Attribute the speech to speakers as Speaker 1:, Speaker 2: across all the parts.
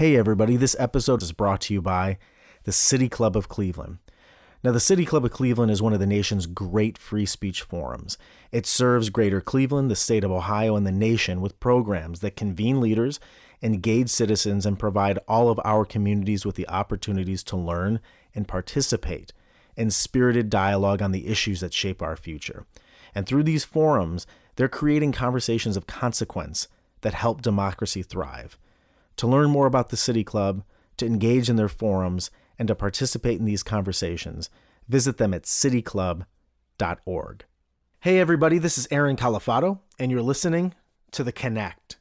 Speaker 1: Hey, everybody, this episode is brought to you by the City Club of Cleveland. Now, the City Club of Cleveland is one of the nation's great free speech forums. It serves Greater Cleveland, the state of Ohio, and the nation with programs that convene leaders, engage citizens, and provide all of our communities with the opportunities to learn and participate in spirited dialogue on the issues that shape our future. And through these forums, they're creating conversations of consequence that help democracy thrive. To learn more about the City Club, to engage in their forums, and to participate in these conversations, visit them at cityclub.org. Hey, everybody, this is Aaron Califato, and you're listening to The Connect.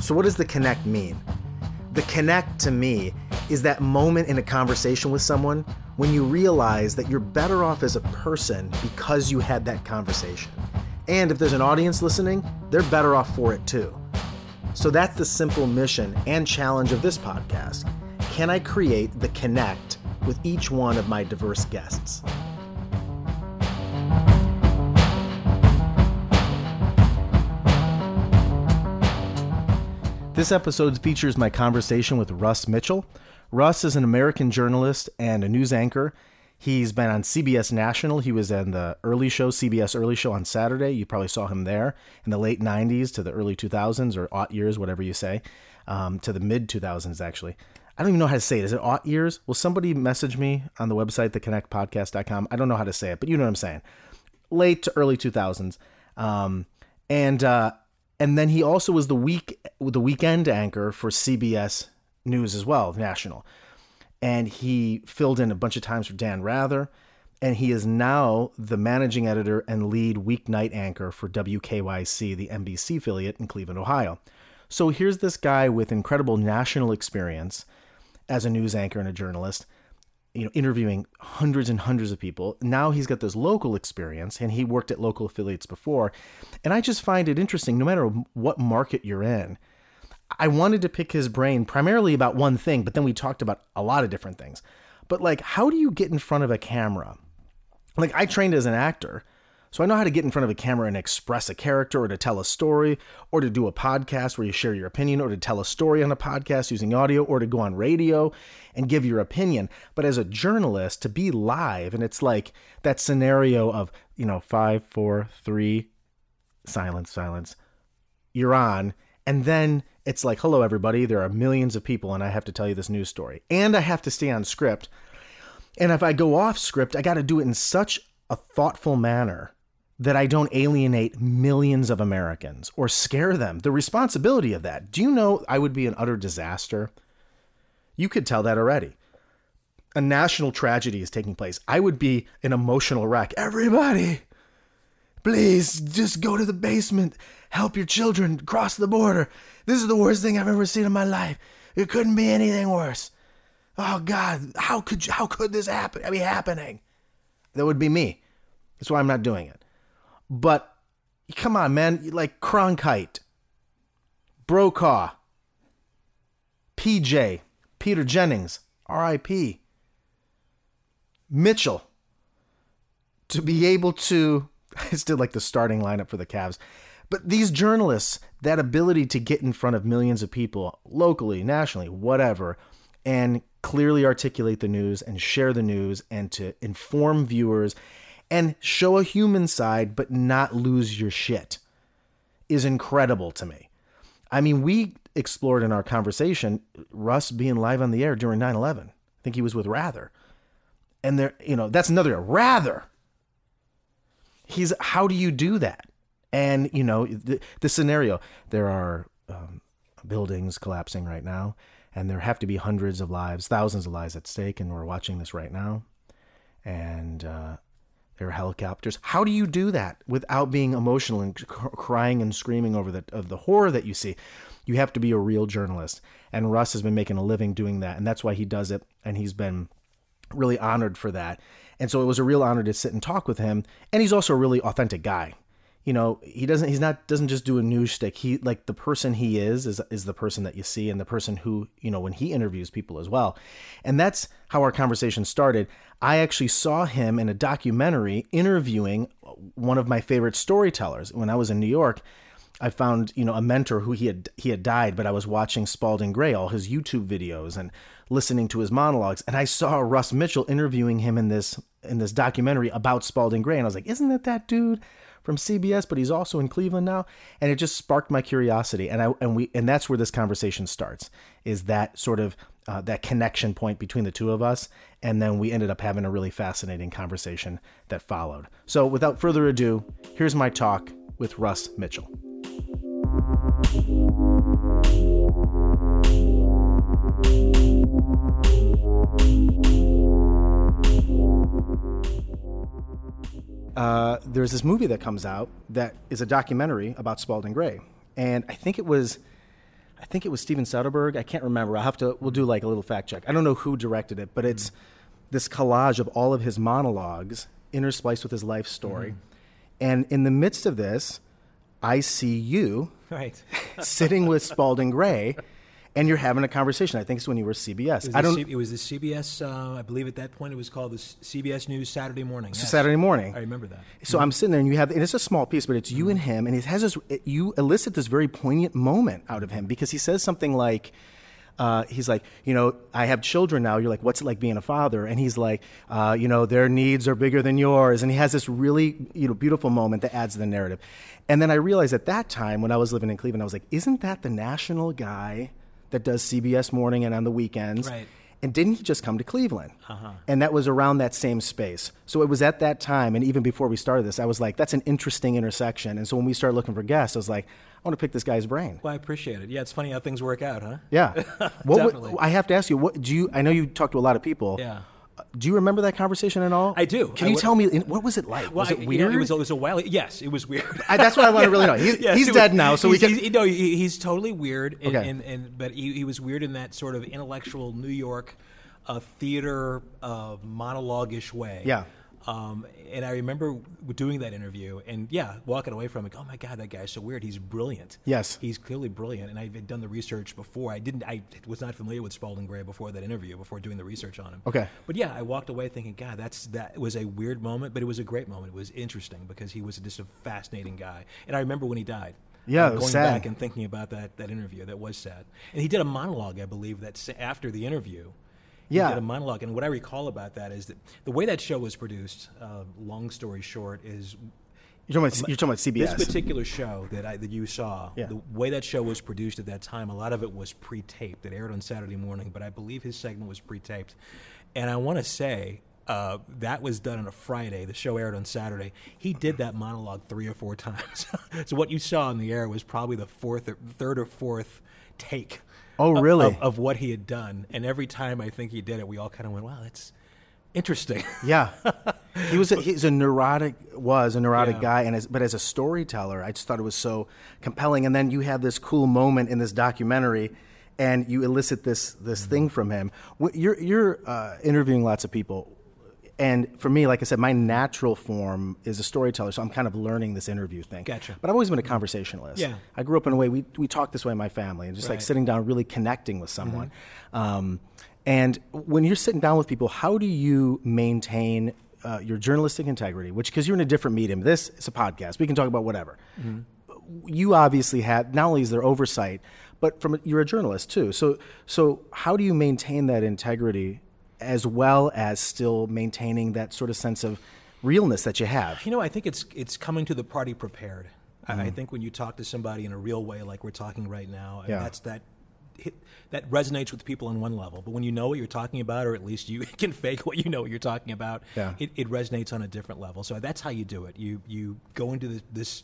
Speaker 1: So, what does The Connect mean? The Connect to me is that moment in a conversation with someone when you realize that you're better off as a person because you had that conversation. And if there's an audience listening, they're better off for it too. So that's the simple mission and challenge of this podcast. Can I create the connect with each one of my diverse guests? This episode features my conversation with Russ Mitchell. Russ is an American journalist and a news anchor He's been on CBS National. He was in the early show, CBS Early Show on Saturday. You probably saw him there in the late 90s to the early 2000s or aught years, whatever you say, um, to the mid 2000s, actually. I don't even know how to say it. Is it aught years? Will somebody message me on the website, theconnectpodcast.com? I don't know how to say it, but you know what I'm saying. Late to early 2000s. Um, and uh, and then he also was the week the weekend anchor for CBS News as well, national and he filled in a bunch of times for Dan Rather. And he is now the managing editor and lead weeknight anchor for WKYC, the NBC affiliate in Cleveland, Ohio. So here's this guy with incredible national experience as a news anchor and a journalist, you know, interviewing hundreds and hundreds of people. Now he's got this local experience and he worked at local affiliates before. And I just find it interesting, no matter what market you're in, I wanted to pick his brain primarily about one thing, but then we talked about a lot of different things. But like, how do you get in front of a camera? Like, I trained as an actor, so I know how to get in front of a camera and express a character or to tell a story or to do a podcast where you share your opinion or to tell a story on a podcast using audio or to go on radio and give your opinion. But as a journalist, to be live, and it's like that scenario of, you know, five, four, three, silence, silence, you're on. And then it's like, hello, everybody. There are millions of people, and I have to tell you this news story. And I have to stay on script. And if I go off script, I got to do it in such a thoughtful manner that I don't alienate millions of Americans or scare them. The responsibility of that. Do you know I would be an utter disaster? You could tell that already. A national tragedy is taking place. I would be an emotional wreck. Everybody, please just go to the basement. Help your children cross the border. This is the worst thing I've ever seen in my life. It couldn't be anything worse. Oh God, how could you, how could this happen? Be happening? That would be me. That's why I'm not doing it. But come on, man, like Cronkite, Brokaw, PJ, Peter Jennings, R.I.P. Mitchell. To be able to, I still like the starting lineup for the Cavs. But these journalists, that ability to get in front of millions of people, locally, nationally, whatever, and clearly articulate the news and share the news and to inform viewers and show a human side but not lose your shit is incredible to me. I mean, we explored in our conversation Russ being live on the air during 9 11. I think he was with Rather. And there, you know, that's another Rather. He's, how do you do that? And, you know, the, the scenario there are um, buildings collapsing right now, and there have to be hundreds of lives, thousands of lives at stake, and we're watching this right now. And uh, there are helicopters. How do you do that without being emotional and crying and screaming over the, of the horror that you see? You have to be a real journalist. And Russ has been making a living doing that, and that's why he does it. And he's been really honored for that. And so it was a real honor to sit and talk with him. And he's also a really authentic guy you know, he doesn't he's not doesn't just do a news shtick. He like the person he is is is the person that you see and the person who, you know, when he interviews people as well. And that's how our conversation started. I actually saw him in a documentary interviewing one of my favorite storytellers when I was in New York. I found, you know, a mentor who he had he had died, but I was watching Spalding Gray, all his YouTube videos and listening to his monologues, and I saw Russ Mitchell interviewing him in this in this documentary about Spalding Gray, and I was like, "Isn't that that dude?" from CBS, but he's also in Cleveland now, and it just sparked my curiosity, and I and we and that's where this conversation starts. Is that sort of uh, that connection point between the two of us, and then we ended up having a really fascinating conversation that followed. So, without further ado, here's my talk with Russ Mitchell. Uh, there's this movie that comes out that is a documentary about Spalding Gray, and I think it was, I think it was Steven Soderbergh. I can't remember. I'll have to. We'll do like a little fact check. I don't know who directed it, but it's this collage of all of his monologues interspliced with his life story, mm-hmm. and in the midst of this, I see you
Speaker 2: right
Speaker 1: sitting with Spalding Gray and you're having a conversation. I think it's when you were CBS.
Speaker 2: I
Speaker 1: don't.
Speaker 2: C- it was the CBS. Uh, I believe at that point it was called the CBS News Saturday Morning.
Speaker 1: Yes. Saturday morning.
Speaker 2: I remember that.
Speaker 1: So mm-hmm. I'm sitting there, and you have, and it's a small piece, but it's you mm-hmm. and him, and it has this. It, you elicit this very poignant moment out of him because he says something like. Uh, he's like, you know, I have children now. You're like, what's it like being a father? And he's like, uh, you know, their needs are bigger than yours. And he has this really, you know, beautiful moment that adds to the narrative. And then I realized at that time when I was living in Cleveland, I was like, isn't that the national guy that does CBS Morning and on the weekends.
Speaker 2: Right.
Speaker 1: And didn't he just come to Cleveland?
Speaker 2: Uh-huh.
Speaker 1: And that was around that same space. So it was at that time, and even before we started this, I was like, that's an interesting intersection. And so when we started looking for guests, I was like, I want to pick this guy's brain.
Speaker 2: Well, I appreciate it. Yeah, it's funny how things work out, huh?
Speaker 1: Yeah.
Speaker 2: what Definitely.
Speaker 1: Would, I have to ask you, what do you? I know you talk to a lot of people.
Speaker 2: Yeah
Speaker 1: do you remember that conversation at all?
Speaker 2: I do.
Speaker 1: Can I you tell me what was it like? Well, was it weird?
Speaker 2: You know, it, was, it was a while. Yes, it was weird.
Speaker 1: I, that's what I want to really know. He, yes, he's dead was, now, so
Speaker 2: we
Speaker 1: can.
Speaker 2: He's, no, he's totally weird. And, okay. and, and but he, he, was weird in that sort of intellectual New York, uh, theater uh, monologue-ish way.
Speaker 1: Yeah.
Speaker 2: Um, and I remember doing that interview and yeah, walking away from it. Oh my God, that guy's so weird. He's brilliant.
Speaker 1: Yes,
Speaker 2: he's clearly brilliant. And I had done the research before. I didn't. I was not familiar with Spalding Gray before that interview. Before doing the research on him.
Speaker 1: Okay.
Speaker 2: But yeah, I walked away thinking, God, that's that was a weird moment, but it was a great moment. It was interesting because he was just a fascinating guy. And I remember when he died.
Speaker 1: Yeah,
Speaker 2: going
Speaker 1: sad.
Speaker 2: back and thinking about that that interview, that was sad. And he did a monologue, I believe, that after the interview
Speaker 1: yeah.
Speaker 2: did a monologue. And what I recall about that is that the way that show was produced, uh, long story short, is
Speaker 1: you're talking, about, you're talking about CBS.
Speaker 2: This particular show that I, that you saw,
Speaker 1: yeah.
Speaker 2: the way that show was produced at that time, a lot of it was pre-taped. It aired on Saturday morning, but I believe his segment was pre-taped. And I want to say uh, that was done on a Friday. The show aired on Saturday. He did that monologue three or four times. so what you saw in the air was probably the fourth, or third or fourth take
Speaker 1: Oh, really?
Speaker 2: Of, of, what he had done. And every time I think he did it, we all kind of went, wow, that's interesting.
Speaker 1: yeah. He was a, he's a neurotic was a neurotic yeah. guy and as, but as a storyteller, I just thought it was so compelling and then you have this cool moment in this documentary and you elicit this this mm-hmm. thing from him. You're you're uh, interviewing lots of people and for me, like I said, my natural form is a storyteller, so I'm kind of learning this interview thing.
Speaker 2: Gotcha.
Speaker 1: But I've always been a conversationalist.
Speaker 2: Yeah.
Speaker 1: I grew up in a way we we talk this way in my family, and just right. like sitting down, really connecting with someone. Mm-hmm. Um, and when you're sitting down with people, how do you maintain uh, your journalistic integrity? Which because you're in a different medium. This is a podcast. We can talk about whatever. Mm-hmm. You obviously have not only is there oversight, but from you're a journalist too. So so how do you maintain that integrity? As well as still maintaining that sort of sense of realness that you have.
Speaker 2: You know, I think it's it's coming to the party prepared. Mm-hmm. I, I, think when you talk to somebody in a real way, like we're talking right now, yeah. that's that. Hit, that resonates with people on one level, but when you know what you're talking about, or at least you can fake what you know what you're talking about,
Speaker 1: yeah.
Speaker 2: it, it resonates on a different level. So that's how you do it. You you go into this, this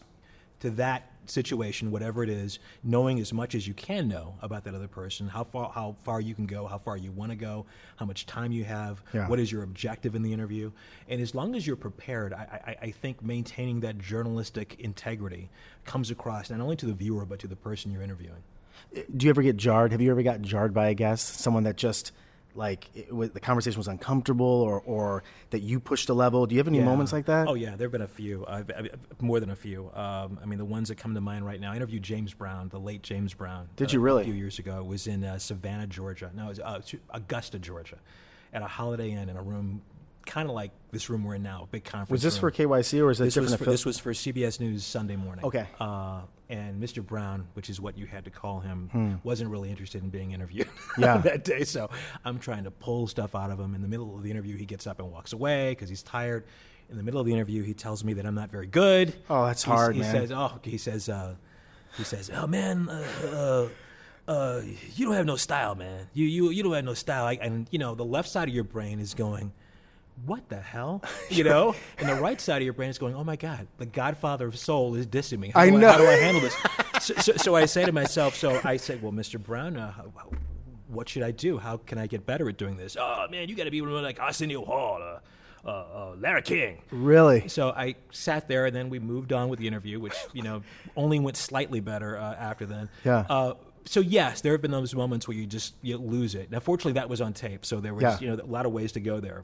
Speaker 2: to that situation, whatever it is, knowing as much as you can know about that other person, how far how far you can go, how far you want to go, how much time you have,
Speaker 1: yeah.
Speaker 2: what is your objective in the interview, and as long as you're prepared, I, I, I, think maintaining that journalistic integrity comes across not only to the viewer but to the person you're interviewing.
Speaker 1: Do you ever get jarred? Have you ever got jarred by a guest, someone that just like it, was- the conversation was uncomfortable or, or that you pushed a level? Do you have any
Speaker 2: Yeah.
Speaker 1: moments like that?
Speaker 2: Oh yeah, there have been a few. I've, I've, more than a few. Um, I mean, the ones that come to mind right now. I interviewed James Brown, the late James Brown.
Speaker 1: Did
Speaker 2: uh,
Speaker 1: you really?
Speaker 2: A few years ago. It was in uh, Savannah, Georgia. No, it was uh, Augusta, Georgia, at a Holiday Inn in a room, kind of like this room we're in now, a big conference.
Speaker 1: was this
Speaker 2: room.
Speaker 1: for KYC or is it
Speaker 2: This was,
Speaker 1: different?
Speaker 2: for, this was for CBS News Sunday morning.
Speaker 1: Okay.
Speaker 2: Uh, and Mr. Brown, which is what you had to call him, wasn't really interested in being interviewed
Speaker 1: Hmm. Yeah.
Speaker 2: that day. So I'm trying to pull stuff out of him. In the middle of the interview, he gets up and walks away because he's tired. In the middle of the interview, he tells me that I'm not very good.
Speaker 1: Oh, that's
Speaker 2: He's-
Speaker 1: hard,
Speaker 2: he
Speaker 1: man.
Speaker 2: says, "Oh, he says, uh, he says, oh man, uh, uh, uh, you don't have no style, man. You you you don't have no style." I, and you know, the left side of your brain is going what the hell? You know? and the right side of your brain is going, oh my God, the godfather of soul is dissing me. How
Speaker 1: I
Speaker 2: do
Speaker 1: know.
Speaker 2: how do I handle this? so, so, so I say to myself, so I say, well, Mr. Brown, uh, how, how- what should I do? How can I get better at doing this? Oh, man, you got to be like Arsenio Hall, uh, uh, uh, Larry King.
Speaker 1: really?
Speaker 2: So I sat there, and then we moved on with the interview, which you know only went slightly better uh, after then.
Speaker 1: Yeah.
Speaker 2: Uh, so yes, there have been those moments where you just you lose it. Now, fortunately, that was on tape, so there was
Speaker 1: Yeah.
Speaker 2: you know a lot of ways to go there.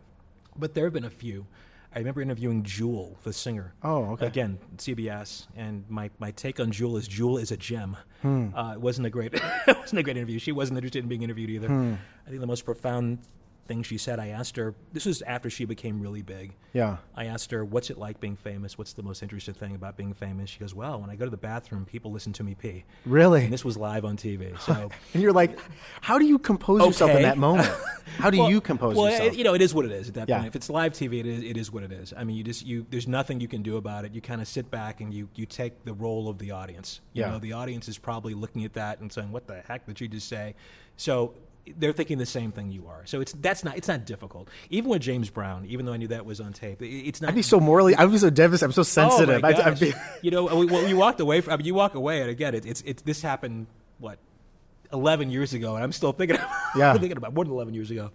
Speaker 2: But there have been a few. I remember interviewing Jewel, the singer.
Speaker 1: Oh, okay.
Speaker 2: Again, CBS, and my, my take on Jewel is Jewel is a gem.
Speaker 1: Hmm.
Speaker 2: Uh, it wasn't a great it wasn't a great interview. She wasn't interested in being interviewed either.
Speaker 1: Hmm.
Speaker 2: I think the most profound thing she said. I asked her. This was after she became really big.
Speaker 1: Yeah.
Speaker 2: I asked her, "What's it like being famous? What's the most interesting thing about being famous?" She goes, "Well, when I go to the bathroom, people listen to me pee."
Speaker 1: Really?
Speaker 2: And this was live on TV. So
Speaker 1: And you're like, how do you compose yourself in that moment? How do
Speaker 2: Well-
Speaker 1: you compose
Speaker 2: well,
Speaker 1: yourself?
Speaker 2: it- you know, it is what it is at that
Speaker 1: Yeah.
Speaker 2: point. If it's live TV, it is it is what it is. I mean, you just you there's nothing you can do about it. You kind of sit back and you you take the role of the audience. You
Speaker 1: Yeah.
Speaker 2: know, the audience is probably looking at that and saying, "What the heck did you just say?" So they're thinking the same thing you are. So it's that's not it's not difficult. Even with James Brown, even though I knew that was on tape, it- it's not.
Speaker 1: I'd be so morally, I'd be so devastated. I'm so sensitive.
Speaker 2: Oh my
Speaker 1: I'd, be,
Speaker 2: you know, we- well, you walked away from. I mean, you walk away, and again, it, it's it's this happened what eleven years ago, and I'm still thinking.
Speaker 1: Yeah.
Speaker 2: thinking about more than eleven years ago.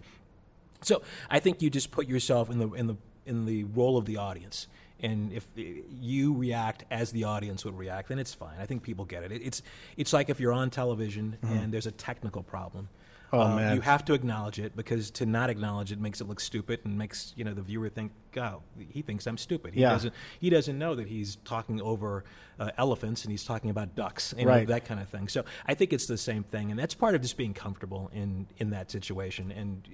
Speaker 2: So I think you just put yourself in the in the in the role of the audience. And if uh, you react as the audience would react, then it's fine. I think people get it. it it's it's like if you're on television and there's a technical problem.
Speaker 1: Oh,
Speaker 2: uh,
Speaker 1: man.
Speaker 2: You have to acknowledge it because to not acknowledge it makes it look stupid and makes you know the viewer think, "Oh, he thinks I'm stupid." He
Speaker 1: Yeah.
Speaker 2: doesn't. He doesn't know that he's talking over uh, elephants and he's talking about ducks, and
Speaker 1: Right.
Speaker 2: that kind of thing. So I think it's the same thing, and that's part of just being comfortable in in that situation and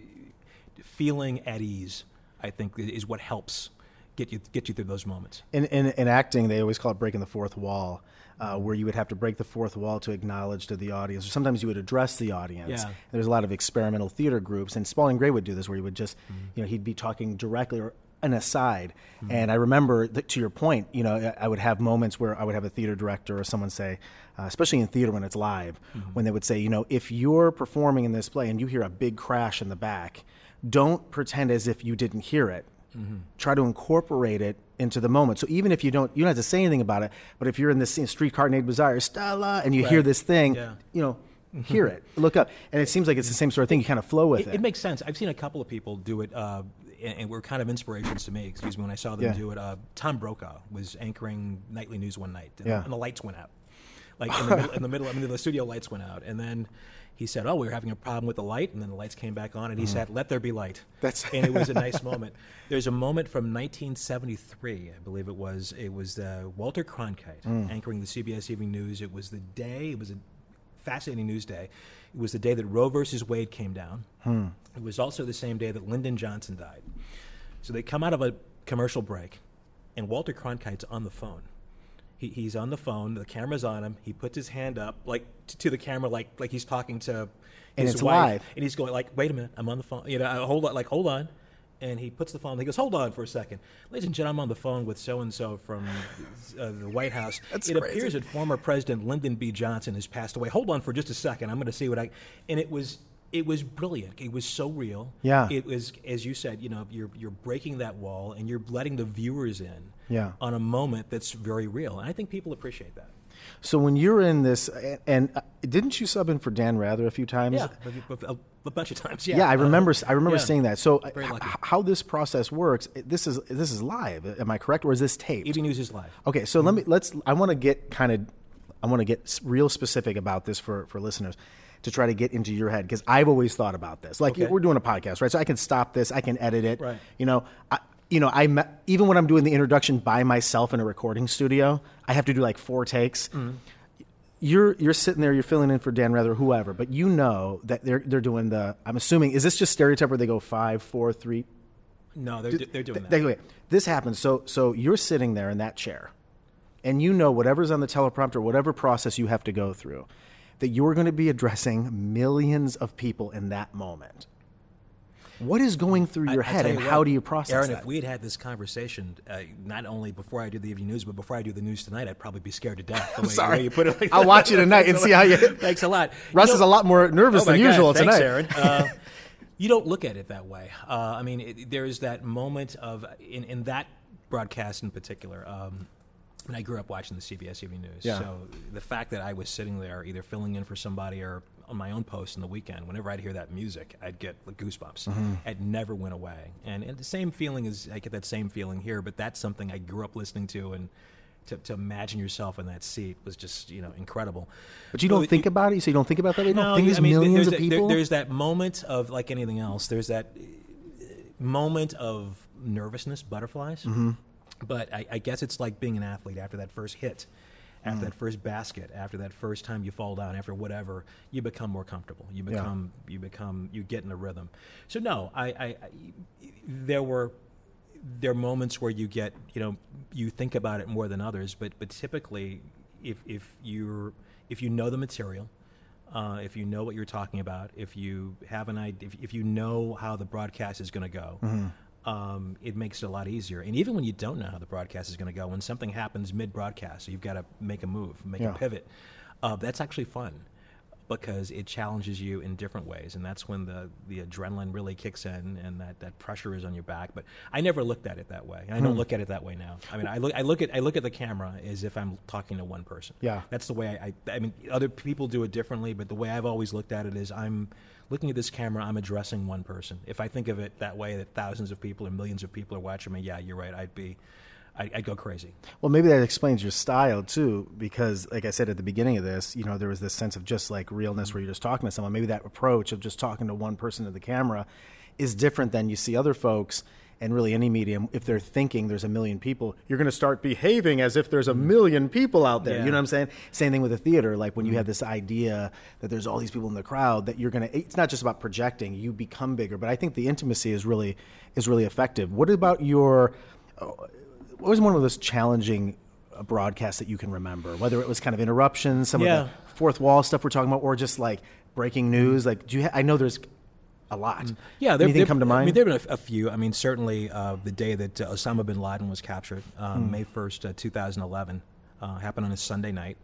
Speaker 2: feeling at ease. I think is what helps get you get you through those moments.
Speaker 1: in, in, in acting, they always call it breaking the fourth wall, uh, where you would have to break the fourth wall to acknowledge to the audience. Or sometimes you would address the audience.
Speaker 2: Yeah.
Speaker 1: There's a lot of experimental theater groups, and Spalding Gray would do this, where he would just,
Speaker 2: Mm-hmm.
Speaker 1: you know, he'd be talking directly or an aside. And I remember, that, to your point, you know, I I would have moments where I would have a theater director or someone say, uh, especially in theater when it's live,
Speaker 2: Mm-hmm.
Speaker 1: when they would say, you know, if you're performing in this play and you hear a big crash in the back, don't pretend as if you didn't hear it try to incorporate it into the moment. So even if you don't, you don't have to say anything about it. But if you're in this scene, streetcar named Desire, Stella, and you hear this thing,
Speaker 2: Yeah.
Speaker 1: you know, hear it, look up, and it seems like it's the same sort of thing. You kind of flow with
Speaker 2: It,
Speaker 1: it.
Speaker 2: it makes sense. I've seen a couple of people do it, uh, and, and were kind of inspirations to me. Excuse me, when I saw them
Speaker 1: Yeah.
Speaker 2: do it. Uh, Tom Brokaw was anchoring nightly news one night, and,
Speaker 1: Yeah.
Speaker 2: and the lights went out. Like in the, middle, in the middle, I mean, the studio lights went out, and then he said, "Oh, we were having a problem with the light," and then the lights came back on, and he said, "Let there be light."
Speaker 1: That's-
Speaker 2: and it was a nice moment. There's a moment from 1973, I believe it was. It was uh, Walter Cronkite
Speaker 1: Mm.
Speaker 2: anchoring the CBS Evening News. It was the day. It was a fascinating news day. It was the day that Roe versus Wade came down.
Speaker 1: Hmm.
Speaker 2: It was also the same day that Lyndon Johnson died. So they come out of a commercial break, and Walter Cronkite's on the phone. He, he's on the phone. The camera's on him. He puts his hand up, like t- to the camera, like like he's talking to
Speaker 1: And
Speaker 2: his
Speaker 1: it's
Speaker 2: wife.
Speaker 1: live.
Speaker 2: And he's going like, "Wait a minute, I'm on the phone." You know, hold on, like hold on. And he puts the phone. He goes, "Hold on for a second, ladies and gentlemen. I'm on the phone with so and so from uh, the White House.
Speaker 1: That's
Speaker 2: it
Speaker 1: crazy.
Speaker 2: appears that former President Lyndon B. Johnson has passed away. Hold on for just a second. I'm going to see what I." And it was it was brilliant. It was so real.
Speaker 1: Yeah.
Speaker 2: It was, as you said, you know, you're you're breaking that wall and you're letting the viewers in.
Speaker 1: Yeah.
Speaker 2: On a moment that's very real, and I think people appreciate that.
Speaker 1: so when you're in this, and, and uh, didn't you sub in for Dan Rather a few times?
Speaker 2: Yeah, a, a- bunch of times. Yeah,
Speaker 1: Yeah, I remember. I remember
Speaker 2: Yeah.
Speaker 1: seeing that. So, uh, h- how this process works? This is this is live. Am I correct, or is this taped?
Speaker 2: Evening News is live.
Speaker 1: Okay, so let me let's. I want to get kind of. I want to get real specific about this for for listeners. to try to get into your head because I've always thought about this. Like
Speaker 2: Okay.
Speaker 1: we're doing a podcast, right? So I can stop this, I can edit it.
Speaker 2: Right.
Speaker 1: You know, I, you know, I even when I'm doing the introduction by myself in a recording studio, I have to do like four takes.
Speaker 2: Mm-hmm.
Speaker 1: You're you're sitting there, you're filling in for Dan Rather, whoever, but you know that they're they're doing the. I'm assuming is this just stereotype where they go five, four, three,
Speaker 2: No, they're, they're doing that.
Speaker 1: Th- This happens. So so you're sitting there in that chair, and you know whatever's on the teleprompter, whatever process you have to go through, that you're going to be addressing millions of people in that moment. What is going through your
Speaker 2: I-
Speaker 1: head, and
Speaker 2: you
Speaker 1: how do you process
Speaker 2: Aaron,
Speaker 1: that?
Speaker 2: if we had had this conversation, uh, not only before I do the evening news, but before I do the news tonight, I'd probably be scared to death. The way,
Speaker 1: sorry.
Speaker 2: you put it. Like
Speaker 1: I'll watch you tonight and see how you-
Speaker 2: Thanks a lot.
Speaker 1: Russ
Speaker 2: You
Speaker 1: is a lot more nervous
Speaker 2: Oh
Speaker 1: than
Speaker 2: God,
Speaker 1: usual
Speaker 2: thanks,
Speaker 1: tonight.
Speaker 2: Aaron. Uh, you don't look at it that way. Uh, I mean, it, there is that moment of in, in that broadcast in particular. Um, and I grew up watching the CBS Evening News,
Speaker 1: Yeah.
Speaker 2: so the fact that I was sitting there either filling in for somebody or on my own post in the weekend, whenever I'd hear that music, I'd get the goosebumps.
Speaker 1: Mm-hmm.
Speaker 2: It never went away, and, and the same feeling is I get that same feeling here. But that's something I grew up listening to, and to, to imagine yourself in that seat was just you know incredible.
Speaker 1: but you don't
Speaker 2: Well,
Speaker 1: think about it. So you don't think about that. You don't
Speaker 2: no,
Speaker 1: think there's
Speaker 2: I mean,
Speaker 1: millions
Speaker 2: there's
Speaker 1: of
Speaker 2: there-
Speaker 1: people.
Speaker 2: there's that moment of like anything else. There's that uh, moment of nervousness, butterflies.
Speaker 1: Mm-hmm.
Speaker 2: But I, I guess it's like being an athlete after that first hit, after
Speaker 1: Mm.
Speaker 2: that first basket, after that first time you fall down, after whatever, you become more comfortable. You
Speaker 1: Yeah.
Speaker 2: become, you become, you get in a rhythm. So no, I, I, I there were there are moments where you get you know you think about it more than others but but typically if if you're if you know the material uh, if you know what you're talking about if you have an idea if, if you know how the broadcast is going to go um, it makes it a lot easier and even when you don't know how the broadcast is going to go when something happens mid broadcast so you've got to make a move make
Speaker 1: Yeah.
Speaker 2: a pivot uh, that's actually fun because it challenges you in different ways, and that's when the, the adrenaline really kicks in and that, that pressure is on your back. But I never looked at it that way. I
Speaker 1: Hmm.
Speaker 2: don't look at it that way now. I mean, I look I look at I look at the camera as if I'm talking to one person.
Speaker 1: Yeah.
Speaker 2: that's the way I. I, I mean, other people do it differently, but the way I've always looked at it is I'm looking at this camera. I'm addressing one person. If I think of it that way, that thousands of people or millions of people are watching me, yeah, you're right. I'd be. I, I'd go crazy.
Speaker 1: Well, maybe that explains your style too, because like I said at the beginning of this, you know, there was this sense of just like realness where you're just talking to someone. Maybe that approach of just talking to one person to the camera is different than you see other folks and really any medium. If they're thinking there's a million people, you're going to start behaving as if there's a million people out there.
Speaker 2: Yeah.
Speaker 1: You know what I'm saying? Same thing with the theater. Like when you have this idea that there's all these people in the crowd, that you're going to. It's not just about projecting. You become bigger, but I think the intimacy is really is really effective. What about your what was one of those challenging uh, broadcasts that you can remember? Whether it was kind of interruptions, some
Speaker 2: Yeah.
Speaker 1: of the fourth wall stuff we're talking about, or just like breaking news. Like, do you? Ha- I know there's a lot.
Speaker 2: Yeah, there,
Speaker 1: anything
Speaker 2: there-
Speaker 1: come to mind?
Speaker 2: I mean, there have been a, a few. I mean, certainly uh, the day that uh, Osama bin Laden was captured, um, May first, uh, two thousand eleven, uh, happened on a Sunday night.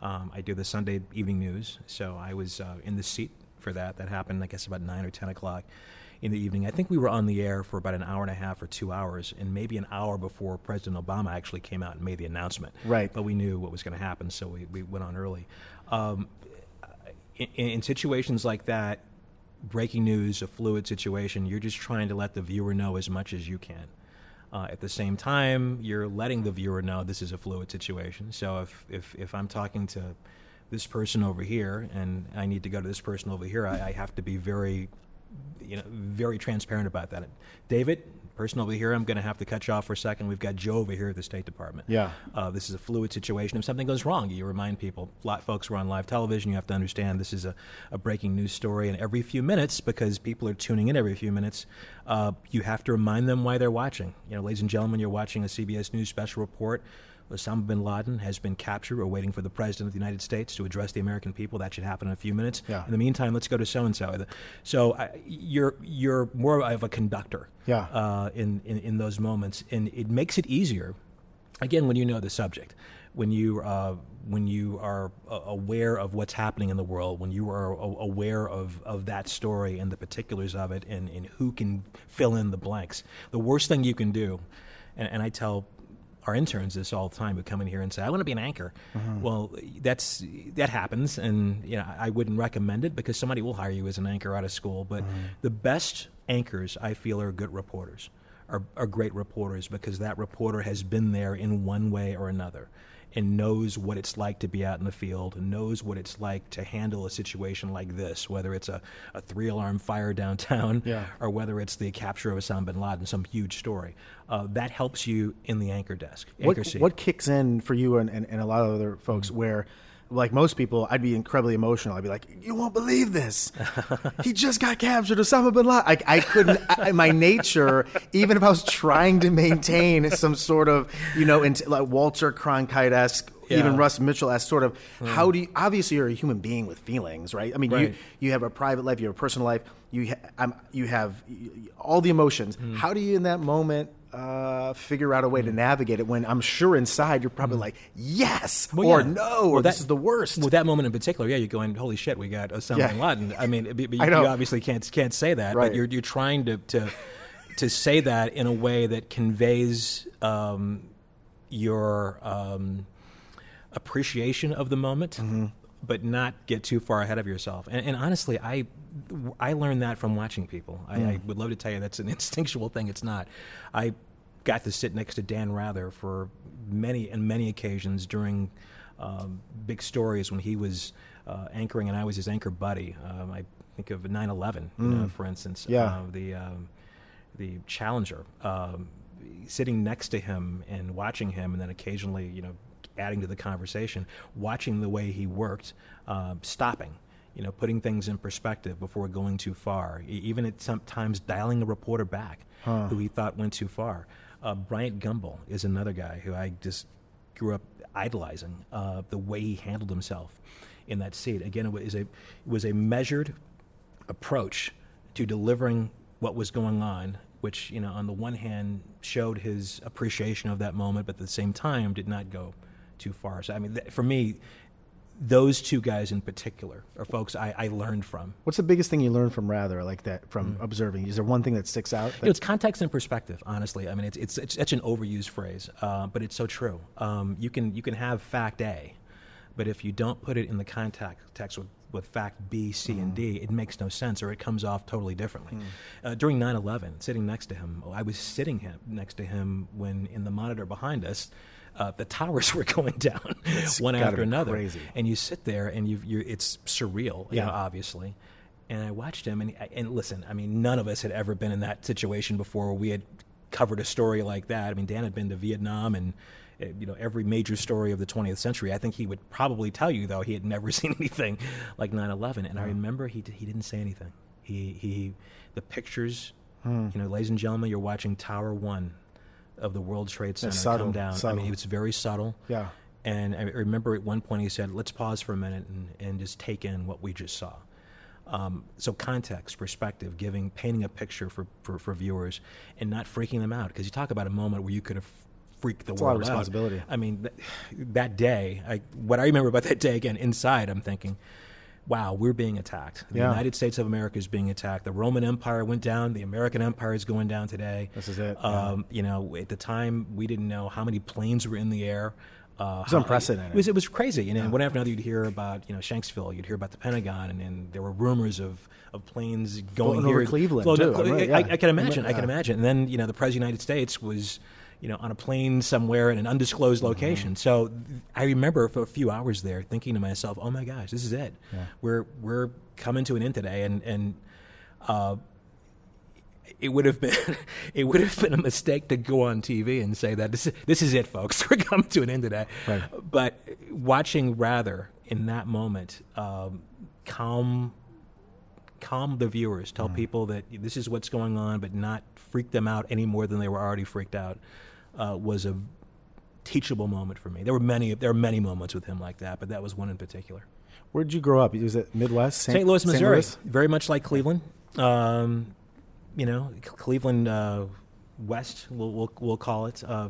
Speaker 2: Um, I do the Sunday evening news, so I was uh, in the seat for that. That happened, I guess, about nine or ten o'clock in the evening. I think we were on the air for about an hour and a half or two hours, and maybe an hour before President Obama actually came out and made the announcement.
Speaker 1: Right.
Speaker 2: But we knew what was going to happen, so we, we went on early. Um, in, in situations like that, breaking news, a fluid situation, you're just trying to let the viewer know as much as you can. Uh, at the same time, you're letting the viewer know this is a fluid situation. So if, if, if I'm talking to this person over here and I need to go to this person over here, I, I have to be very, you know, very transparent about that. David, person over here, I'm going to have to cut you off for a second. We've got Joe over here at the State Department.
Speaker 1: Yeah.
Speaker 2: Uh, this is a fluid situation. If something goes wrong, you remind people. A lot of folks who are on live television. You have to understand this is a, a breaking news story, and every few minutes, because people are tuning in every few minutes, uh, you have to remind them why they're watching. You know, ladies and gentlemen, you're watching a CBS News special report. Osama bin Laden has been captured. We're waiting for the President of the United States to address the American people. That should happen in a few minutes.
Speaker 1: Yeah.
Speaker 2: In the meantime, let's go to so and so. So you're you're more of a conductor
Speaker 1: Yeah.
Speaker 2: uh, in, in in those moments, and it makes it easier. Again, when you know the subject, when you uh, when you are uh, aware of what's happening in the world, when you are aware of, of that story and the particulars of it, and, and who can fill in the blanks. The worst thing you can do, and, and I tell our interns this all the time who come in here and say, "I want to be an anchor." Mm-hmm. Well, that's that happens, and you know I wouldn't recommend it because somebody will hire you as an anchor out of school. But mm-hmm. the best anchors, I feel, are good reporters, are, are great reporters because that reporter has been there in one way or another. And knows what it's like to be out in the field and knows what it's like to handle a situation like this, whether it's a, a three alarm fire downtown
Speaker 1: Yeah.
Speaker 2: or whether it's the capture of Osama bin Laden, some huge story. Uh, that helps you in the anchor desk, anchor
Speaker 1: what,
Speaker 2: seat.
Speaker 1: what kicks in for you and, and, and a lot of other folks where like most people i'd be incredibly emotional i'd be like you won't believe this he just got captured osama bin laden I, I couldn't I, my nature even if i was trying to maintain some sort of you know like walter cronkite-esque
Speaker 2: Yeah.
Speaker 1: even russ mitchell-esque sort of how do you obviously you're a human being with feelings right i mean
Speaker 2: Right.
Speaker 1: you you have a private life you have a personal life you ha- you have all the emotions
Speaker 2: Hmm.
Speaker 1: how do you in that moment uh, figure out a way to navigate it when I'm sure inside you're probably like yes.
Speaker 2: Well,
Speaker 1: or
Speaker 2: yeah.
Speaker 1: no or
Speaker 2: Well,
Speaker 1: this
Speaker 2: that-
Speaker 1: is the worst.
Speaker 2: With that moment in particular, yeah, you're going, "Holy shit, we got Osama
Speaker 1: Yeah.
Speaker 2: bin Laden." I mean, but you,
Speaker 1: I
Speaker 2: you obviously can't can't say that,
Speaker 1: Right.
Speaker 2: but you're you're trying to to to say that in a way that conveys um, your um, appreciation of the moment,
Speaker 1: Mm-hmm.
Speaker 2: But not get too far ahead of yourself. And, and honestly, I I learned that from watching people. I,
Speaker 1: Mm.
Speaker 2: I would love to tell you that's an instinctual thing. It's not. I got to sit next to Dan Rather for many and many occasions during um, big stories when he was uh, anchoring and I was his anchor buddy. Um, I think of 9/11, you know, for instance.
Speaker 1: Mm. Yeah.
Speaker 2: Uh, the um, the Challenger, um, sitting next to him and watching him, and then occasionally, you know, adding to the conversation, watching the way he worked, uh, stopping, you know, putting things in perspective before going too far, even at sometimes dialing a reporter back who he thought went too far. Uh, Bryant Gumbel is another guy who I just grew up idolizing. Uh, the way he handled himself in that seat. Again, it was a it was a measured approach to delivering what was going on, which, you know, on the one hand showed his appreciation of that moment, but at the same time did not go too far. So, I mean, th- for me, those two guys in particular are folks I, I learned from.
Speaker 1: What's the biggest thing you learned from Rather like that from
Speaker 2: Mm.
Speaker 1: observing? Is there one thing that sticks out?
Speaker 2: You know, it's context and perspective. Honestly, I mean, it's it's it's such an overused phrase, uh, but it's so true. Um, you can you can have fact A, but if you don't put it in the context with, with fact B, C, and D, it makes no sense, or it comes off totally differently. Uh, during 9/11, sitting next to him, I was sitting him next to him when in the monitor behind us. Uh, the towers were going down one after another,
Speaker 1: crazy.
Speaker 2: and you sit there and you you it's surreal, you know, obviously. And I watched him, and and listen, I mean, none of us had ever been in that situation before. Where we had covered a story like that. I mean, Dan had been to Vietnam and. uh, You know every major story of the 20th century. I think he would probably tell you though he had never seen anything like 9/11. And I remember he he didn't say anything. He he the pictures.
Speaker 1: Hmm.
Speaker 2: You know, ladies and gentlemen, you're watching Tower One of the World Trade Center
Speaker 1: subtle,
Speaker 2: come down. I
Speaker 1: mean,
Speaker 2: mean, was very subtle.
Speaker 1: Yeah.
Speaker 2: And I remember at one point he said, let's pause for a minute and, and just take in what we just saw. Um, so context, perspective, giving, painting a picture for, for, for viewers and not freaking them out. Because you talk about a moment where you could have freaked the world.
Speaker 1: a lot of
Speaker 2: world out.
Speaker 1: responsibility.
Speaker 2: I mean, th- that day, I, what I remember about that day, again, inside, I'm thinking, wow, we're being attacked. The
Speaker 1: Yeah.
Speaker 2: United States of America is being attacked. The Roman Empire went down. The American Empire is going down today.
Speaker 1: This is it, yeah.
Speaker 2: Um, You know, at the time, we didn't know how many planes were in the air. Uh,
Speaker 1: was unprecedented.
Speaker 2: It was, it was crazy. You know, one after another, you'd hear about you know Shanksville, you'd hear about the Pentagon, and then there were rumors of, of planes going
Speaker 1: Floating
Speaker 2: here,
Speaker 1: over Cleveland,
Speaker 2: floating
Speaker 1: too. Right,
Speaker 2: I. I can imagine. I can imagine. And then you know the president of the United States was you know on a plane somewhere in an undisclosed
Speaker 1: Mm-hmm.
Speaker 2: location. So I remember for a few hours there thinking to myself, "Oh my gosh, this is it. We're we're coming to an end today." And and uh, it would have been it would have been a mistake to go on TV and say that this is, this is it, folks. We're coming to an end today.
Speaker 1: Right.
Speaker 2: But watching Rather in that moment, um, calm calm the viewers, tell people that this is what's going on, but not freak them out any more than they were already freaked out, uh, was a teachable moment for me. There were many there are many moments with him like that, but that was one in particular.
Speaker 1: Where did you grow up? Was it Midwest?
Speaker 2: St. Louis,
Speaker 1: St.
Speaker 2: Missouri,
Speaker 1: Louis?
Speaker 2: very much like Cleveland. Um, you know, Cleveland uh, West, we'll, we'll, we'll call it. Uh,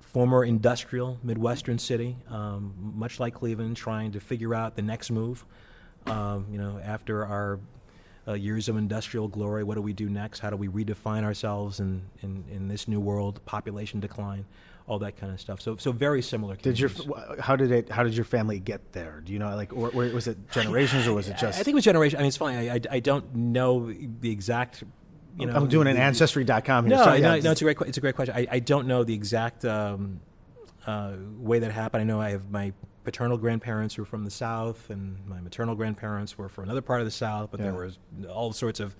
Speaker 2: former industrial Midwestern city, um, much like Cleveland, trying to figure out the next move. Um, you know, after our uh, years of industrial glory, what do we do next? How do we redefine ourselves in, in, in this new world? Population decline, all that kind of stuff. So, so very similar.
Speaker 1: Did your how did it how did your family get there? Do you know like or, or was it generations or was it just
Speaker 2: I think it was generation. I mean, it's funny. I, I, I don't know the exact. You know,
Speaker 1: I'm doing an ancestry.com here.
Speaker 2: No,
Speaker 1: so,
Speaker 2: no,
Speaker 1: yeah,
Speaker 2: no, it's a great, it's a great question. I, I don't know the exact um, uh, way that happened. I know I have my paternal grandparents were from the South, and my maternal grandparents were from another part of the South. But
Speaker 1: Yeah.
Speaker 2: there was all sorts of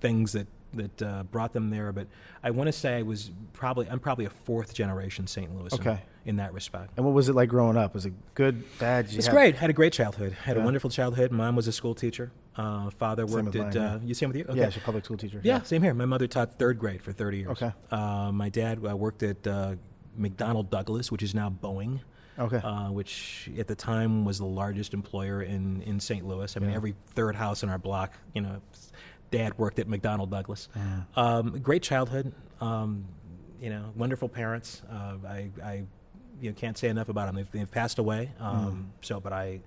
Speaker 2: things that that uh, brought them there. But I want to say I was probably I'm probably a fourth generation St. Louis.
Speaker 1: Okay.
Speaker 2: In, that respect.
Speaker 1: And what was it like growing up? Was it good, bad?
Speaker 2: It's
Speaker 1: have-
Speaker 2: great. Had a great childhood. Had
Speaker 1: Yeah.
Speaker 2: a wonderful childhood. Mom was a school teacher. Uh, father
Speaker 1: Same
Speaker 2: worked at.
Speaker 1: mine, yeah.
Speaker 2: uh, you same with you? Okay.
Speaker 1: Yeah, she's a public school teacher.
Speaker 2: Yeah, same here. My mother taught third grade for 30 years.
Speaker 1: Okay.
Speaker 2: Uh, my dad uh, worked at uh, McDonnell Douglas, which is now Boeing,
Speaker 1: Okay.
Speaker 2: uh, which at the time was the largest employer in, in St. Louis. I mean,
Speaker 1: Yeah.
Speaker 2: every third house in our block, you know, dad worked at McDonnell Douglas.
Speaker 1: Mm.
Speaker 2: Um, great childhood. Um, you know, wonderful parents. Uh, I, I you know, can't say enough about them. They've, they've passed away.
Speaker 1: Mm.
Speaker 2: Um, So, but I,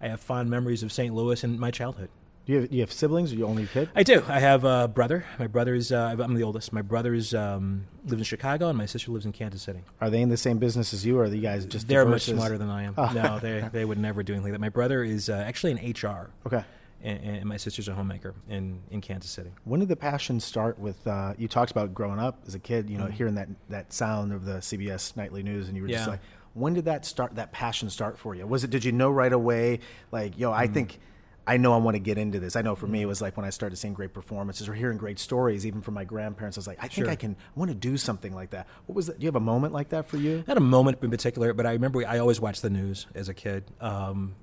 Speaker 2: I have fond memories of St. Louis and my childhood.
Speaker 1: Do you have, do you have siblings? Or you only kid?
Speaker 2: I do. I have a brother. My brother's. Uh, I'm the oldest. My brother's um, lives in Chicago, and my sister lives in Kansas City.
Speaker 1: Are they in the same business as you, or are you guys just
Speaker 2: They're much
Speaker 1: as-
Speaker 2: smarter than I am.
Speaker 1: Oh.
Speaker 2: No, they they would never do anything like that. My brother is uh, actually in HR,
Speaker 1: Okay.
Speaker 2: and, and my sister's a homemaker in in Kansas City.
Speaker 1: When did the passion start with? Uh, you talked about growing up as a kid, you know,
Speaker 2: Mhm.
Speaker 1: hearing that that sound of the CBS nightly news, and you were just like, when did that start? That passion start for you? Was it? Did you know right away? Like, yo. I think. I know I want to get into this. I know for me, it was like when I started seeing great performances or hearing great stories, even from my grandparents. I was like, I think
Speaker 2: Sure.
Speaker 1: I can. I want to do something like that. What was that? Do you have a moment like that for you?
Speaker 2: Not a moment in particular, but I remember I always watched the news as a kid. Um,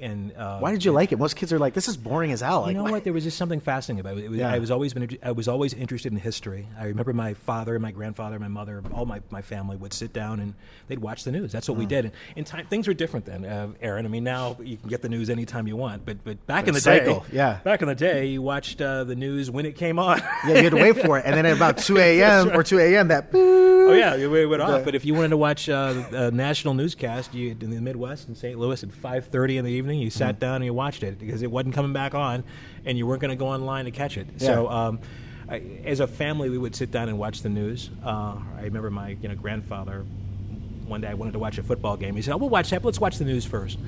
Speaker 2: and uh,
Speaker 1: Why did you like it? Most kids are like, this is boring as hell.
Speaker 2: You know what? There was just something fascinating about it. it was,
Speaker 1: Yeah.
Speaker 2: I was always been, I was always interested in history. I remember my father, and my grandfather, my mother, all my, my family would sit down and they'd watch the news. That's what we
Speaker 1: Mm.
Speaker 2: did. And in time, things were different then, uh, Aaron. I mean, now you can get the news anytime you want, but but back in the
Speaker 1: Cycle,
Speaker 2: day,
Speaker 1: yeah.
Speaker 2: back in the day, you watched uh, the news when it came on.
Speaker 1: Yeah, you had to wait for it, and then at about two a.m. or two a.m. that.
Speaker 2: Oh yeah, it went off.
Speaker 1: The-
Speaker 2: But if you wanted to watch uh, a national newscast, you in the Midwest in St. Louis at five thirty in the evening, you
Speaker 1: Mm-hmm.
Speaker 2: sat down and you watched it because it wasn't coming back on, and you weren't going to go online to catch it. So. Um, I, as a family, we would sit down and watch the news. Uh, I remember my you know grandfather. One day, I wanted to watch a football game. He said, "Oh, we'll watch that. But let's watch the news first.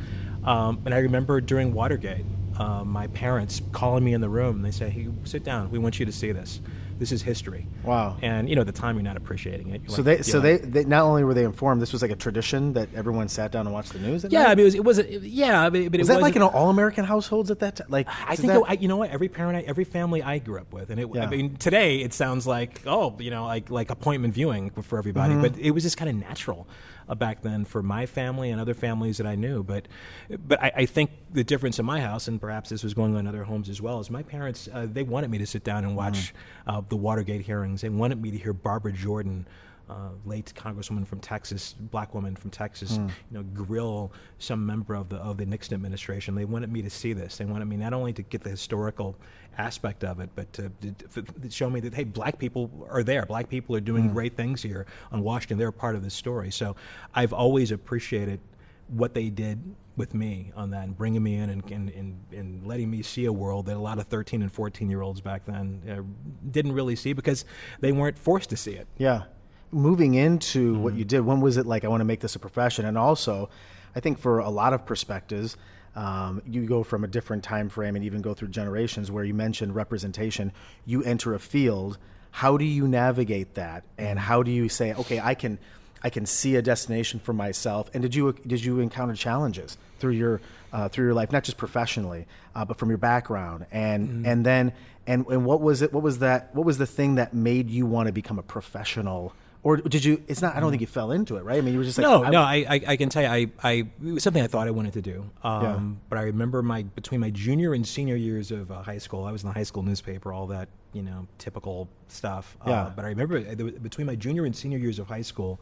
Speaker 2: Um, and I remember during Watergate, uh, my parents calling me in the room. and They say, "Hey, sit down. We want you to see this. This is history."
Speaker 1: Wow.
Speaker 2: And you know, at the time, you're not appreciating it. You're
Speaker 1: So
Speaker 2: like,
Speaker 1: they, so
Speaker 2: know,
Speaker 1: they, they, not only were they informed, this was like a tradition that everyone sat down and watched the news. At
Speaker 2: Yeah, I mean, it was. It was yeah, but, but
Speaker 1: was
Speaker 2: it
Speaker 1: that like in all American households at that time? Like,
Speaker 2: I think
Speaker 1: that,
Speaker 2: it, I, you know what every parent, I, every family I grew up with, and it.
Speaker 1: Yeah.
Speaker 2: I mean, today it sounds like oh, you know, like like appointment viewing for everybody,
Speaker 1: Mm-hmm.
Speaker 2: but it was just kind of natural uh, back then for my family and other families that I knew. But but I, I think the difference in my house, and perhaps this was going on in other homes as well, is my parents uh, they wanted me to sit down and watch
Speaker 1: Mm-hmm.
Speaker 2: uh, the Watergate hearings. They wanted me to hear Barbara Jordan. Uh, late congresswoman from Texas, black woman from Texas,
Speaker 1: Hmm.
Speaker 2: you know, grill some member of the of the Nixon administration. They wanted me to see this. They wanted me not only to get the historical aspect of it, but to, to, to show me that hey, black people are there. Black people are doing great things here on Washington. They're part of this story. So I've always appreciated what they did with me on that and bringing me in and, and, and, and letting me see a world that a lot of 13 and 14 year olds back then uh, didn't really see because they weren't forced to see it.
Speaker 1: Yeah. Moving into what
Speaker 2: Mm-hmm.
Speaker 1: you did, when was it like, I want to make this a profession? And also, I think for a lot of perspectives, um, you go from a different time frame and even go through generations where you mentioned representation. You enter a field. How do you navigate that? And
Speaker 2: Mm-hmm.
Speaker 1: how do you say, okay, I can, I can see a destination for myself? And did you did you encounter challenges through your uh, through your life, not just professionally, uh, but from your background? And
Speaker 2: Mm-hmm.
Speaker 1: and then and and what was it? What was that? What was the thing that made you want to become a professional? Or did you? It's not. I don't think you fell into it, right? I mean, you were just like,
Speaker 2: no,
Speaker 1: I-
Speaker 2: no. I, I, I can tell you, I, I, it was something I thought I wanted to do. Um,
Speaker 1: Yeah.
Speaker 2: But I remember my between my junior and senior years of uh, high school, I was in the high school newspaper, all that you know, typical stuff.
Speaker 1: Yeah.
Speaker 2: Uh, but I remember uh, between my junior and senior years of high school,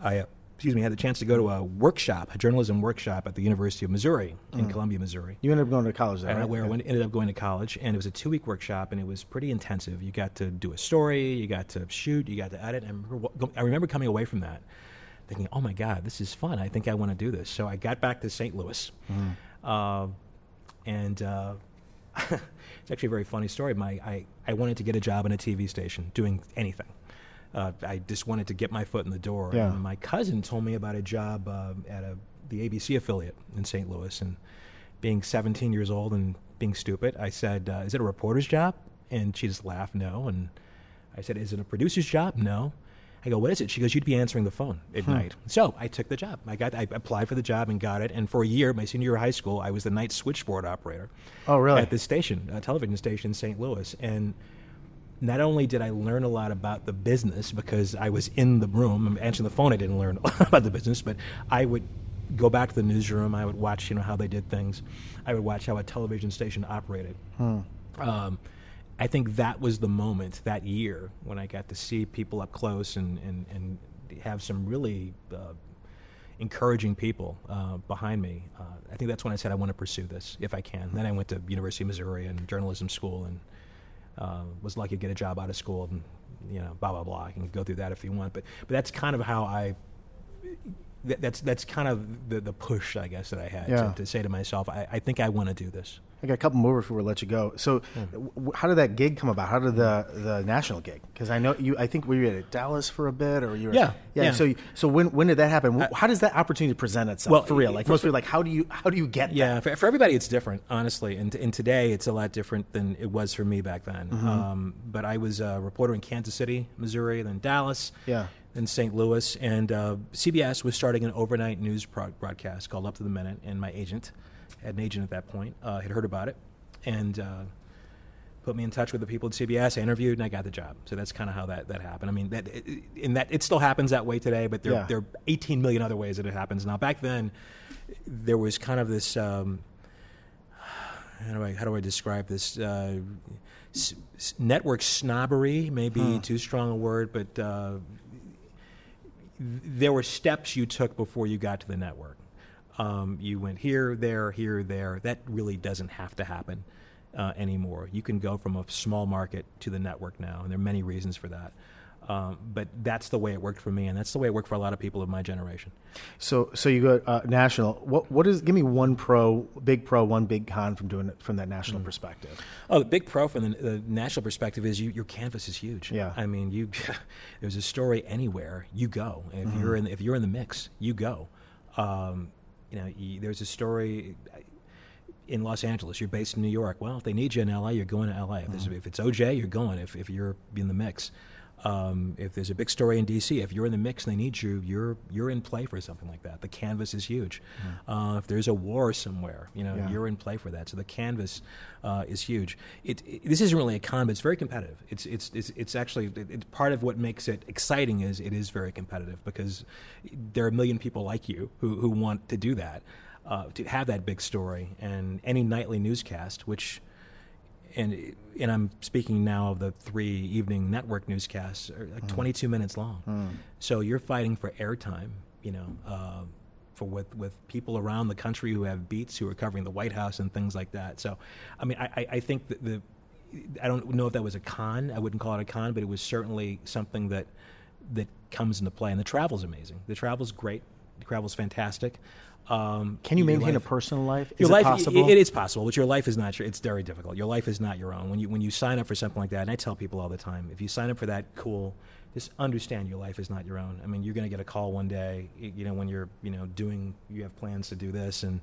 Speaker 2: I. Excuse me, I had the chance to go to a workshop, a journalism workshop at the University of Missouri in Columbia, Missouri.
Speaker 1: You ended up going to college there, right?
Speaker 2: where I
Speaker 1: Yeah.
Speaker 2: went, ended up going to college, and it was a two week workshop, and it was pretty intensive. You got to do a story, you got to shoot, you got to edit. And I remember, I remember coming away from that thinking, "Oh my God, this is fun! I think I want to do this." So I got back to St. Louis, uh, and uh, it's actually a very funny story. My I, I wanted to get a job in a TV station, doing anything. Uh, I just wanted to get my foot in the door.
Speaker 1: Yeah.
Speaker 2: And my cousin told me about a job uh, at a, the ABC affiliate in St. Louis, and being 17 years old and being stupid, I said, uh, "Is it a reporter's job?" And she just laughed, "No." And I said, "Is it a producer's job?" No. I go, what is it? She goes, you'd be answering the phone at night. So I took the job. I got, I applied for the job and got it. And for a year, my senior year of high school, I was the night switchboard operator.
Speaker 1: Oh, really?
Speaker 2: At this station, a television station in St. Louis. And not only did I learn a lot about the business because I was in the room, answering the phone, I didn't learn about the business, but I would go back to the newsroom. I would watch, you know, how they did things. I would watch how a television station operated. Um, I think that was the moment that year when I got to see people up close and, and, and have some really uh, encouraging people uh, behind me. Uh, I think that's when I said I want to pursue this if I can. Then I went to University of Missouri and journalism school and uh, was lucky to get a job out of school and you know blah blah blah. I can go through that if you want, but but that's kind of how I. that- That's that's kind of the, the push I guess that I had
Speaker 1: Yeah.
Speaker 2: to, to say to myself I, I think I want to do this.
Speaker 1: I got a couple more before we let you go. So, w- how did that gig come about? How did the the national gig? Because I know you. I think we were you at Dallas for a bit, or you were?
Speaker 2: Yeah,
Speaker 1: yeah.
Speaker 2: yeah.
Speaker 1: So, so when when did that happen? How does that opportunity present itself
Speaker 2: well,
Speaker 1: for real? Like
Speaker 2: for-
Speaker 1: most people, like how do you how do you get
Speaker 2: Yeah, for, for everybody, it's different, honestly. And, and today, it's a lot different than it was for me back then.
Speaker 1: Mm-hmm.
Speaker 2: Um, but I was a reporter in Kansas City, Missouri, then Dallas,
Speaker 1: Yeah.
Speaker 2: Then St. Louis. And uh, CBS was starting an overnight news pro- broadcast called Up to the Minute. And my agent, had an agent at that point, uh, had heard about it and uh, put me in touch with the people at CBS. I interviewed, and I got the job. So that's kind of how that, that happened. I mean, that in that it still happens that way today, but there,
Speaker 1: Yeah.
Speaker 2: there are 18 million other ways that it happens now. Back then, there was kind of this. Um, how do I how do I describe this? Uh, s- network snobbery, maybe too strong a word, but uh, there were steps you took before you got to the network. Um, you went here, there, here, there. That really doesn't have to happen uh, anymore. You can go from a small market to the network now, and there are many reasons for that. Um, but that's the way it worked for me, and that's the way it worked for a lot of people of my generation.
Speaker 1: So, so you go uh, national. What what is? Give me one pro, big pro, one big con from doing it from that
Speaker 2: Mm.
Speaker 1: national perspective.
Speaker 2: Oh, the big pro from the, the national perspective is you, your canvas is huge.
Speaker 1: Yeah.
Speaker 2: I mean, you there's a story anywhere you go. If you're in if you're in the mix, you go. Um, you know, you, there's a story in Los Angeles. You're based in New York. Well, if they need you in LA, you're going to LA. If, there's, if it's OJ, you're going. If if you're in the mix. Um, if there's a big story in DC, if you're in the mix and they need you, you're you're in play for something like that. The canvas is huge. Uh, if there's a war somewhere, you know,
Speaker 1: Yeah.
Speaker 2: you're in play for that. So the canvas uh, is huge. It, it- this isn't really a con, but it's very competitive. It's it's it's, it's actually it, it's part of what makes it exciting is it is very competitive because there are a million people like you who who want to do that, uh, to have that big story and any nightly newscast, which and and I'm speaking now of the three evening network newscasts, are like 22 minutes long. So you're fighting for airtime, you know, uh, for with with people around the country who have beats who are covering the White House and things like that. So, I mean, I, I- I think that the I don't know if that was a con. I wouldn't call it a con, but it was certainly something that that comes into play. And the travel's amazing. The travel's great. The travel's fantastic. Um,
Speaker 1: Can you maintain a personal life? Is
Speaker 2: your
Speaker 1: it possible?
Speaker 2: It, it is possible, but your life is not. Your, it's very difficult. Your life is not your own. When you when you sign up for something like that, and I tell people all the time, if you sign up for that, cool. Just understand your life is not your own. I mean, you're going to get a call one day, you know, when you're you know doing, you have plans to do this, and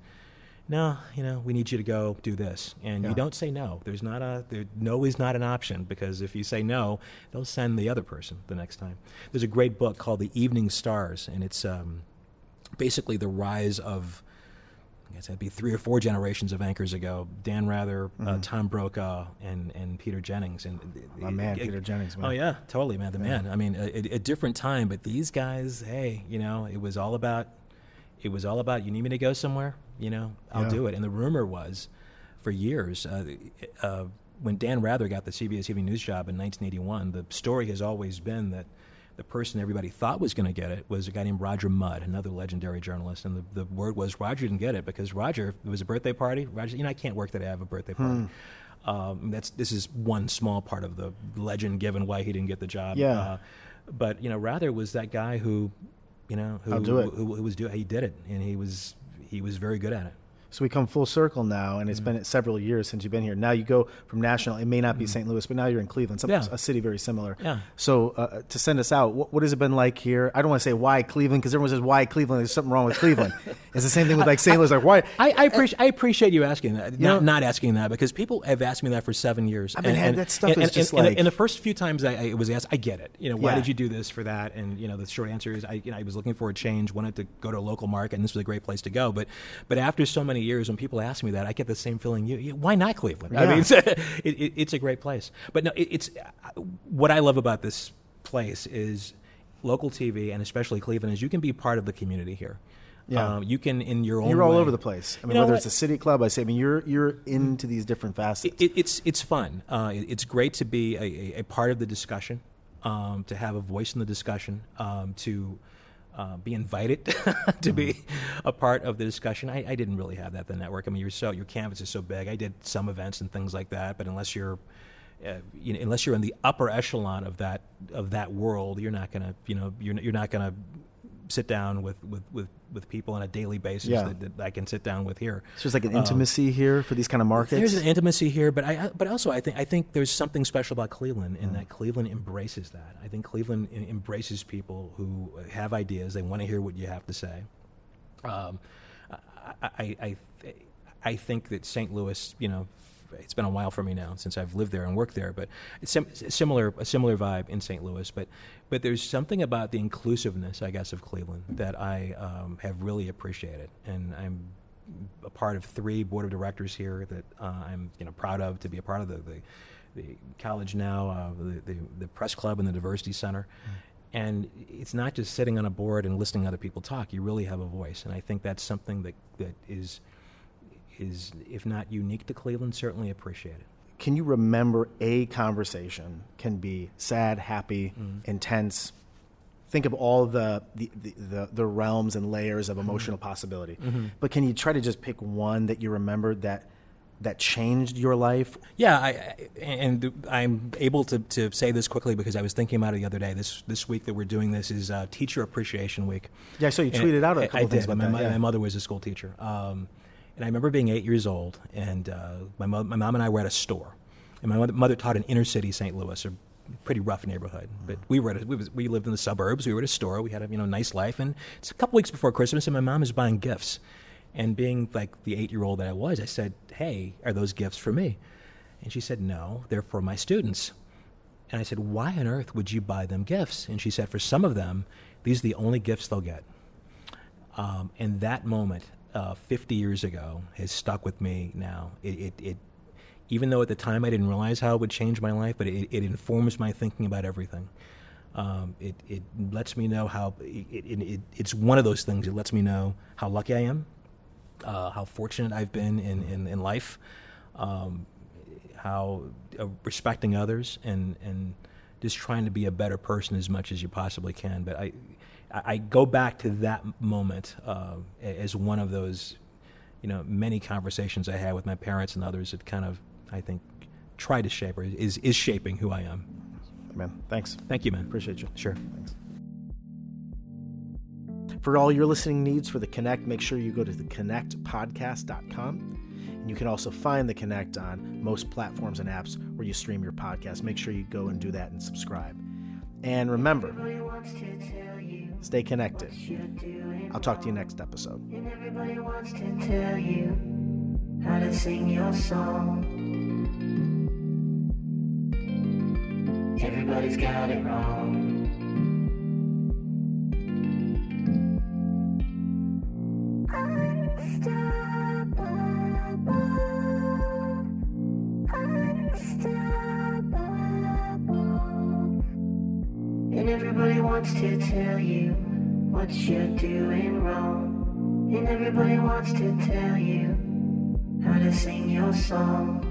Speaker 2: no, you know, we need you to go do this, and
Speaker 1: Yeah.
Speaker 2: you don't say no. There's not a there, no is not an option because if you say no, they'll send the other person the next time. There's a great book called The Evening Stars, and it's um, basically the rise of I guess that'd be three or four generations of anchors ago. Dan Rather, uh, Tom Brokaw, and and Peter Jennings, and
Speaker 1: Mm-hmm. My man, Peter Jennings, man.
Speaker 2: Oh yeah, totally, man. The man. I mean, a, a- a different time, but these guys, hey, you know, it was all about, it was all about. You need me to go somewhere, you know, I'll
Speaker 1: Yeah.
Speaker 2: do it. And the rumor was, for years, uh, uh, when Dan Rather got the CBS Evening News job in 1981, the story has always been that the person everybody thought was going to get it was a guy named Roger Mudd, another legendary journalist. And the, the word was Roger didn't get it because Roger, it was a birthday party. Roger, you know, I can't work that I have a birthday party. Um, that's this is one small part of the legend given why he didn't get the job.
Speaker 1: Yeah.
Speaker 2: Uh, but you know, Rather was that guy who, you know, who,
Speaker 1: it.
Speaker 2: Who, who was do he did it, and he was he was very good at it.
Speaker 1: So we come full circle now, and it's
Speaker 2: Mm-hmm.
Speaker 1: been several years since you've been here. Now you go from national. It may not be St. Louis, but now you're in Cleveland, some,
Speaker 2: Yeah.
Speaker 1: a city very similar.
Speaker 2: Yeah.
Speaker 1: So uh, to send us out, what, what has it been like here? I don't want to say why Cleveland because everyone says why Cleveland. There's something wrong with Cleveland. it's the same thing with like St. Louis. Like why?
Speaker 2: I, I, appreciate, I appreciate you asking that,
Speaker 1: know-
Speaker 2: not, not asking that, because people have asked me that for seven years.
Speaker 1: I mean,
Speaker 2: and,
Speaker 1: that stuff
Speaker 2: and,
Speaker 1: is
Speaker 2: and,
Speaker 1: just
Speaker 2: and,
Speaker 1: like-
Speaker 2: and the first few times I, I was asked, I get it. You know, why
Speaker 1: Yeah.
Speaker 2: did you do this for that? And you know, the short answer is, I, you know, I was looking for a change, wanted to go to a local market, and this was a great place to go. But, but after so many years, when people ask me that, I get the same feeling. You, you why not Cleveland? I mean, it's, it, it, it's a great place. But no, it, it's what I love about this place is local TV, and especially Cleveland, is you can be part of the community here.
Speaker 1: Yeah.
Speaker 2: Um, you can in your own.
Speaker 1: You're all
Speaker 2: way-
Speaker 1: over the place. I mean,
Speaker 2: You know
Speaker 1: whether
Speaker 2: what?
Speaker 1: it's a city club, I say, I mean, you're you're into these different facets.
Speaker 2: It, it's it's fun. Uh, it- it's great to be a, a, a part of the discussion, um, to have a voice in the discussion, um, to uh, be invited to be a part of the discussion. I, I didn't really have that the network. I mean, you're so your canvas is so big. I did some events and things like that, but unless you're uh, you know, unless you're in the upper echelon of that of that world, you're not gonna you know you're you're not gonna sit down with, with, with, with people on a daily basis
Speaker 1: Yeah.
Speaker 2: that, that I can sit down with here.
Speaker 1: It's just like an intimacy here for these kind of markets.
Speaker 2: Um, There's an intimacy here, but I, but also I think I think there's something special about Cleveland
Speaker 1: Mm.
Speaker 2: in that Cleveland embraces that. I think Cleveland em- embraces people who have ideas. They want to hear what you have to say. Um, I, I, I, I think that St. Louis, you know, it's been a while for me now since I've lived there and worked there, but it's sim- a similar a similar vibe in St. Louis. But but there's something about the inclusiveness, I guess, of Cleveland that I um, have really appreciated, and I'm a part of three board of directors here that uh, I'm you know proud of to be a part of the the, the college now, uh, the, the the press club and the diversity center. And it's not just sitting on a board and listening to other people talk. You really have a voice, and I think that's something that, that is is if not unique to Cleveland, certainly appreciated.
Speaker 1: Can you remember a conversation? Can be sad, happy,
Speaker 2: Mm-hmm.
Speaker 1: intense. Think of all the the, the, the realms and layers
Speaker 2: Mm-hmm.
Speaker 1: of emotional possibility. But can you try to just pick one that you remembered that that changed your life?
Speaker 2: Yeah, I, I, and I'm able to, to say this quickly because I was thinking about it the other day. This this week that we're doing this is uh, Teacher Appreciation Week.
Speaker 1: Yeah, so you
Speaker 2: And
Speaker 1: tweeted out a couple
Speaker 2: I
Speaker 1: things
Speaker 2: did.
Speaker 1: about
Speaker 2: my,
Speaker 1: that, yeah.
Speaker 2: my mother was a school teacher, um, and I remember being eight years old, and uh, my mo- my mom and I were at a store, and my mother, mother taught in inner city St. Louis, a pretty rough neighborhood. But we were at a, we, was, we lived in the suburbs. We were at a store. We had a you know nice life, and it's a couple weeks before Christmas, and my mom is buying gifts, and being like the eight year old that I was, I said, "Hey, are those gifts for me?" And she said, "No, they're for my students." And I said, Why on earth would you buy them gifts? And she said, For some of them, these are the only gifts they'll get. Um, and that moment, uh, 50 years ago, has stuck with me now. It, it, it, even though at the time I didn't realize how it would change my life, but it, it informs my thinking about everything. Um, it, it lets me know how, it, it, it, it's one of those things. It lets me know how lucky I am, uh, how fortunate I've been in, in, in life, um, how uh, respecting others and, and just trying to be a better person as much as you possibly can. But I, I I go back to that moment uh, as one of those, you know, many conversations I had with my parents and others that kind of, I think, try to shape or is, is shaping who I am.
Speaker 1: Man, thanks.
Speaker 2: Thank you, man.
Speaker 1: Appreciate you.
Speaker 2: Sure.
Speaker 1: Thanks. For all your listening needs for The Connect, make sure you go to theconnectpodcast.com. And you can also find The Connect on most platforms and apps where you stream your podcast. Make sure you go and do that and subscribe. And remember, stay connected. I'll talk to you next episode.
Speaker 3: And everybody wants to tell you how to sing your song. Everybody's got it wrong. Wants to tell you how to sing your song.